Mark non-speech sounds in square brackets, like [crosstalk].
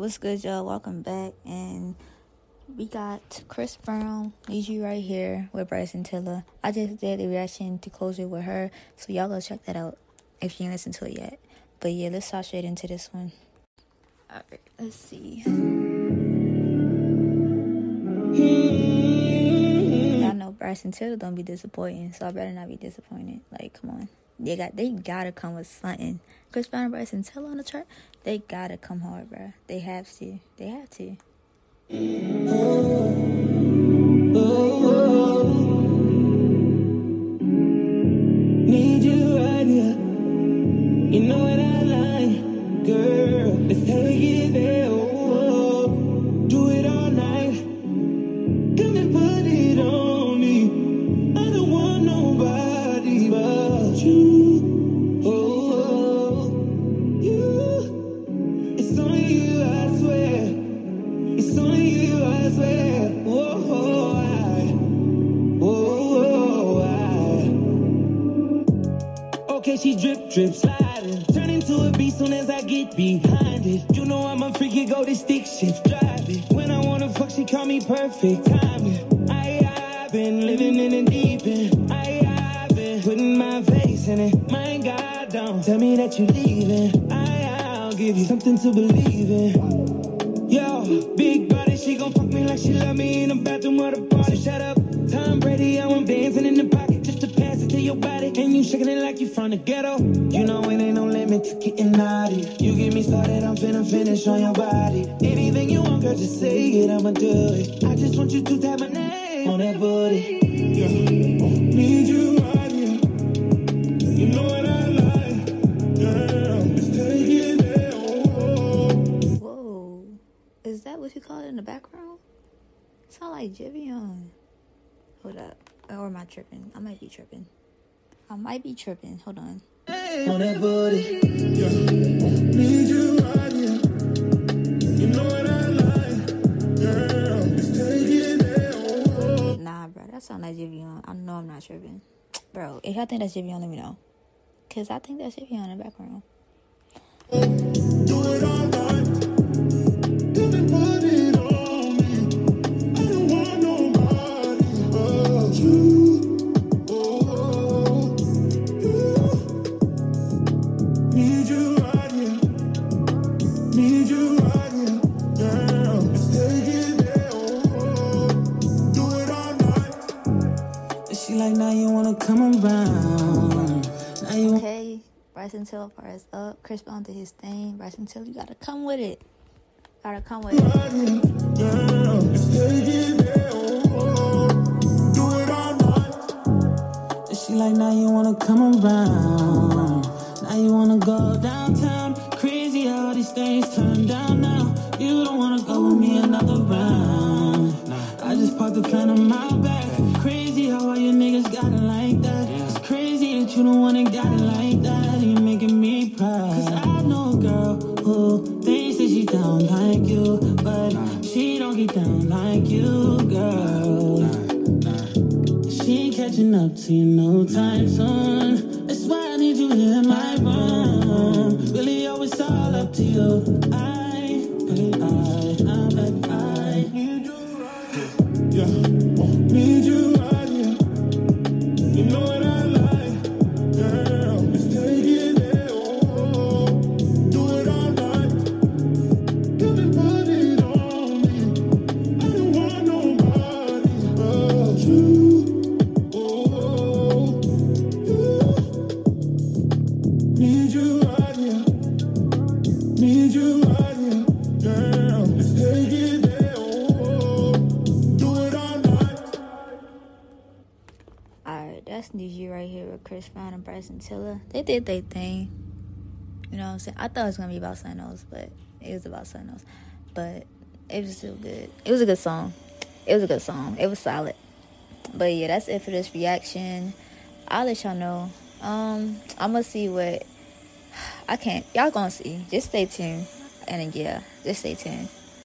what's good, y'all? Welcome back. And we got Chris Brown, Need You Right Here with Bryson Tiller. I just did a reaction to Closure with her, so y'all go check that out if you ain't listened to it yet. But yeah, let's start straight into this one. Alright, let's see. Mm-hmm. Y'all know Bryson Tiller don't be disappointing, so I better not be disappointed. Like, come on. They got they gotta come with something. Chris Brown and Bryson Tiller on the chart, they gotta come hard, bro. They have to. They have to. Need you right. You know girl. There. Do it all night. Come and put it on me. I don't want nobody but you. She drip, drip, sliding. Turn into a beast soon as I get behind it. You know I'm a freaky, go to stick shift, drive it. When I wanna fuck, she call me perfect timing. I, I've been living in the deep end. I, I've been putting my face in it. My God, don't tell me that you're leaving. I, I'll give you something to believe in. Yo, big body, she gon' fuck me like she love me in the bathroom or the party. Shut up, Tom Brady, I want dancing in the pocket just to your body. And you shaking it like you from the ghetto. You know it ain't no limit to getting naughty. You get me started, I'm finna finish on your body. Anything you want, girl, just say it, I'ma do it. I just want you to tap my name on that booty. Yeah. Need you right here. You know what I like, girl. Let's take it there. Whoa. Is that what you call it in the background? Sound like Jivion. Hold up. Or am I tripping? I might be tripping. I might be tripping. Hold on. on that booty. Yeah. Need you right here. You know what I like, girl. Let's take it there. Oh, oh. Nah, bro. That sound like Jivion. I know I'm not tripping. [tsk] Bro, if y'all think that's Jivion, let me know. Because I think that's Jivion in the background. Do it all Okay. Bryson Tiller fires up. Chris Brown did his thing. Bryson Tiller, you gotta come with it. Gotta come with it. right here, girl. Let's take it there. Oh, do it all night. And she like now you wanna come around. You wanna go downtown. Crazy how these things turn down now. You don't wanna go with me another round. I just parked the plan on my back. Crazy how all your niggas got it like that. It's crazy that you don't wanna got it like that. You're making me proud. Cause I know a girl who thinks that she down like you, but she don't get down like you, girl. She ain't catching up to you no time soon. Why I need you in my room. Really, it's all up to you. I, I, I, I, need you right. Yeah, that's Need You right here with Chris Brown and Bryson Tiller. They did their thing. You know what I'm saying? I thought it was gonna be about something else, but it was about something else. But it was still good. It was a good song. It was a good song. It was solid. But yeah, that's it for this reaction. I'll let y'all know. Um, I'm gonna see what I can't. Y'all gonna see. Just stay tuned. And yeah, just stay tuned.